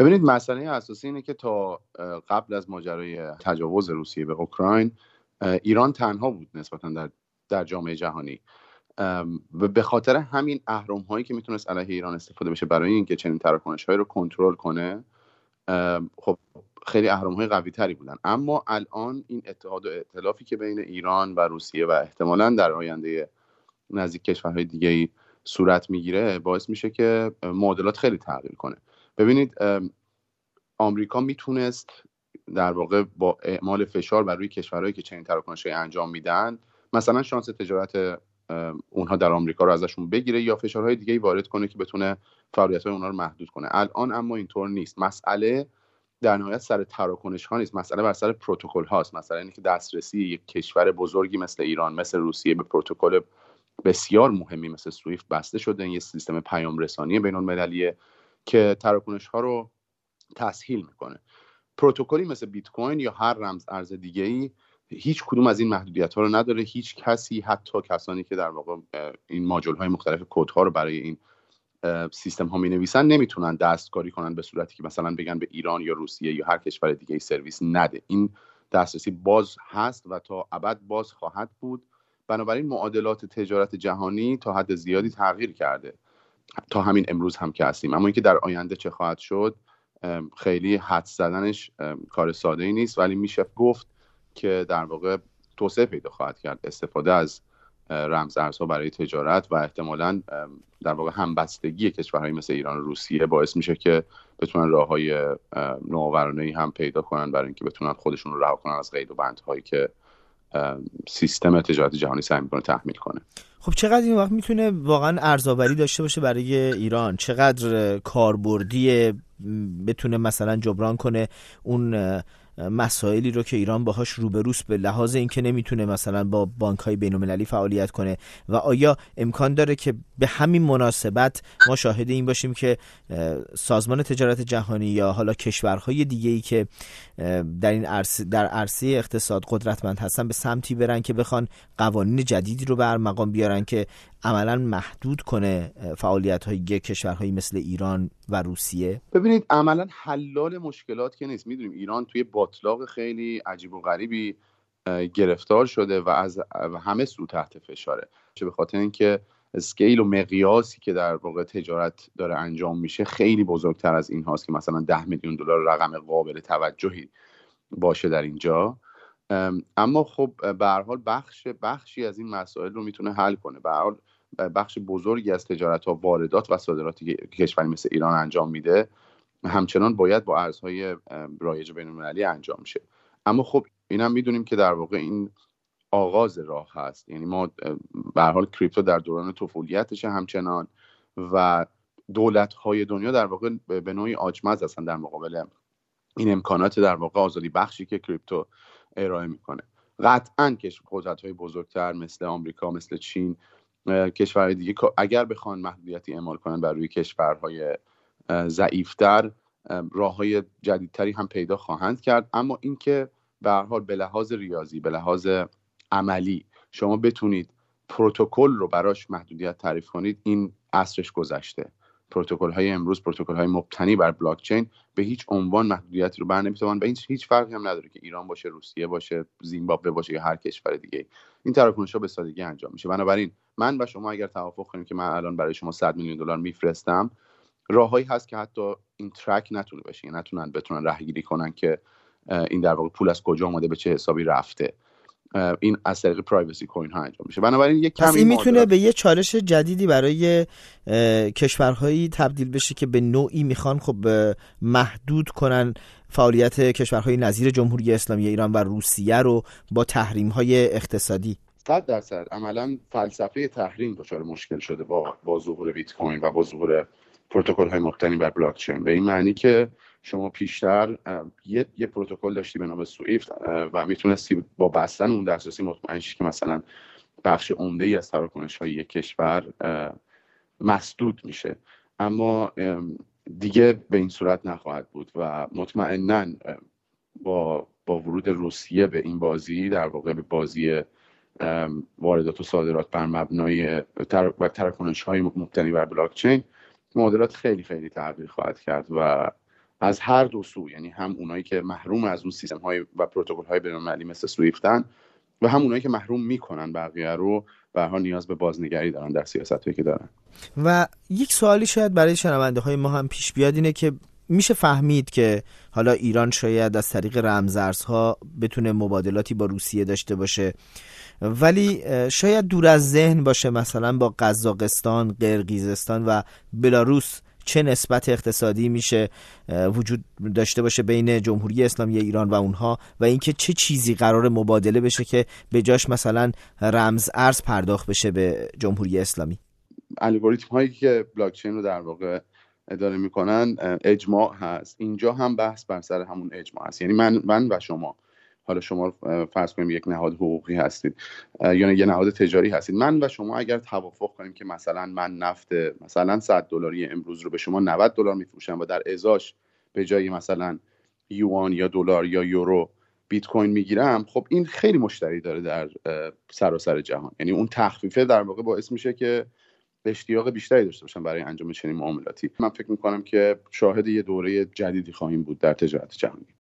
ببینید مسئله اساسی اینه که تا قبل از ماجرای تجاوز روسیه به اوکراین ایران تنها بود نسبتا در در جامعه جهانی. و به خاطر همین اهرم هایی که می‌تونست علیه ایران استفاده بشه برای اینکه چنین تراکنش هایی رو کنترل کنه خب خیلی اهرم های قوی تری بودن. اما الان این اتحاد و ائتلافی که بین ایران و روسیه و احتمالا در آینده نزدیک کشورهای دیگه ای صورت می‌گیره باعث میشه که معادلات خیلی تغییر کنه. ببینید آمریکا می‌تونست در واقع با اعمال فشار بر روی کشورهایی که چنین تراکنشهایی انجام میدن مثلا شانس تجارت اونها در آمریکا رو ازشون بگیره یا فشارهای دیگه وارد کنه که بتونه فعالیت های اونها رو محدود کنه. الان اما اینطور نیست. مسئله در نهایت سر تراکنش ها نیست. مسئله بر سر پروتکل هاست. مثلا اینکه که دسترسی یک کشور بزرگی مثل ایران مثل روسیه به پروتکل بسیار مهمی مثل سویفت بسته شده. این یه سیستم پیام رسانی بین المللیه که تراکنش ها رو تسهیل می‌کنه. پروتکلی مثل بیت کوین یا هر رمز ارز دیگه ای هیچ کدوم از این محدودیت ها رو نداره. هیچ کسی حتی کسانی که در واقع این ماجول های مختلف کد ها رو برای این سیستم ها می نویسن نمی‌تونن دستکاری کنن به صورتی که مثلا بگن به ایران یا روسیه یا هر کشور دیگه ای سرویس نده. این دسترسی باز هست و تا ابد باز خواهد بود. بنابراین معادلات تجارت جهانی تا حد زیادی تغییر کرده. تا همین امروز هم که هستیم. اما اینکه در آینده چه خواهد شد خیلی حد زدنش کار ساده ای نیست ولی میشه گفت که در واقع توسعه پیدا خواهد کرد. استفاده از رمز ارزها برای تجارت و احتمالا در واقع همبستگی کشورهایی مثل ایران و روسیه باعث میشه که بتونن راه های نوآورانه هم پیدا کنن برای اینکه بتونن خودشون رو رها کنن از قید و بندهایی که سیستم تجارت جهانی سعی می‌کنه تحمیل کنه. خب چقدر این وقت می‌تونه واقعا ارزآوری داشته باشه برای ایران؟ چقدر کاربردی بتونه مثلا جبران کنه اون مسائلی رو که ایران باهاش روبروست به لحاظ اینکه نمی‌تونه مثلا با بانک های بین فعالیت کنه؟ و آیا امکان داره که به همین مناسبت ما شاهد این باشیم که سازمان تجارت جهانی یا حالا کشورهای دیگه ای که در این عرصه در عرصه اقتصاد قدرتمند هستن به سمتی برن که بخوان قوانین جدیدی رو بر مقام بیارن که عملا محدود کنه فعالیت های کشورهایی مثل ایران و روسیه. ببینید عملا حلال مشکلات که نیست. می‌دونیم ایران توی باطلاق خیلی عجیب و غریبی گرفتار شده و از همه سو تحت فشاره. چه به خاطر اینکه اسکیل و مقیاسی که در واقع تجارت داره انجام میشه خیلی بزرگتر از این هاست که مثلا ده میلیون دلار رقم قابل توجهی باشه در اینجا. اما خب به هر حال بخش بخشی از این مسائل رو می‌تونه حل کنه. به حال بخش بزرگی از تجارت ها واردات و صادراتی که کشوری مثل ایران انجام میده. همچنان باید با ارزهای رایج بین المللی انجام میشه اما خب اینم می‌دونیم که در واقع این آغاز راه هست. یعنی ما به حال کریپتو در دوران طفولیتش همچنان و دولت های دنیا در واقع به نوعی آجمز هستن در مقابل این امکانات در واقع آزادی بخشی که کریپتو ارائه می‌کنه. قطعا که قدرت های بزرگتر مثل آمریکا مثل چین کشورهای دیگه اگر بخوان محدودیتی اعمال کنن بر روی کشورهای ضعیفتر راه های جدیدتری هم پیدا خواهند کرد. اما اینکه به هر حال به لحاظ ریاضی به لحاز عملی. شما بتونید پروتکل رو براش محدودیت تعریف کنید این عصرش گذشته. پروتکل های امروز پروتکل های مبتنی بر بلاک چین به هیچ عنوان محدودیتی رو بر نمی‌تابن و این هیچ فرقی هم نداره که ایران باشه روسیه باشه زیمبابوه باشه یا هر کشور دیگه این تراکنش ها به سادگی انجام میشه. بنابراین من و شما اگر توافق کنیم که من الان برای شما 100 میلیون دلار میفرستم راههایی هست که حتی این track نتونه بشه یعنی نتونن بتونن رهگیری کنن که این در واقع پول از کجا اومده به چه حسابی رفته. این از طریق privacy coin ها انجام میشه. بنابراین یک کمی این می‌تونه به یه چالش جدیدی برای کشورهایی تبدیل بشه که به نوعی می‌خوان خب محدود کنن فعالیت کشورهای نظیر جمهوری اسلامی ایران و روسیه رو با تحریم های اقتصادی. صد درصد. عملا فلسفه تحریم دچار مشکل شده با با ظهور بیت کوین و با ظهور پروتکل های مبتنی بر بلاک چین به این معنی که شما پیشتر یه, یه پروتکل داشتی به نام سویفت و می‌تونستی با بستن اون دسترسی مطمئن که مثلا بخش عمده ای از تراکنش های یک کشور مسدود میشه. اما دیگه به این صورت نخواهد بود و مطمئنا با با ورود روسیه به این بازی در واقع به بازی واردات و صادرات بر مبنای تر و تراکنش های مبتنی بر بلاک چین معادلات خیلی خیلی تغییر خواهد کرد و از هر دو سو یعنی هم اونایی که محروم از اون سیستم های و پروتکل های بین‌المللی مثل سویفتن و هم اونایی که محروم می‌کنن بقیه رو به نیاز به بازنگری دارن در سیاست که دارن. و یک سوالی شاید برای شنونده های ما هم پیش بیاد اینه که میشه فهمید که حالا ایران شاید از طریق رمزارزها بتونه مبادلاتی با روسیه داشته باشه. ولی شاید دور از ذهن باشه مثلا با قزاقستان، قرقیزستان و بلاروس چه نسبت اقتصادی میشه وجود داشته باشه بین جمهوری اسلامی ایران و اونها و اینکه چه چیزی قرار مبادله بشه که به جاش مثلا رمز ارز پرداخت بشه به جمهوری اسلامی. الگوریتم هایی که بلاکچین رو در واقع اداره می‌کنن اجماع هست. اینجا هم بحث بر سر همون اجماع هست. یعنی من من و شما. حالا شما فرض کنیم یک نهاد حقوقی هستید یا یه نهاد تجاری هستید. من و شما اگر توافق کنیم که مثلا من نفت مثلا 100 دلاری امروز رو به شما 90 دلار میفروشم و در ازاش به جای مثلا یوان یا دلار یا یورو بیت کوین می‌گیرم خب این خیلی مشتری داره در سراسر جهان. یعنی اون تخفیفه در واقع باعث میشه که اشتیاق بیشتری داشته باشن برای انجام چنین معاملاتی. من فکر می‌کنم که شاهد یه دوره جدیدی خواهیم بود در تجارت جهانی.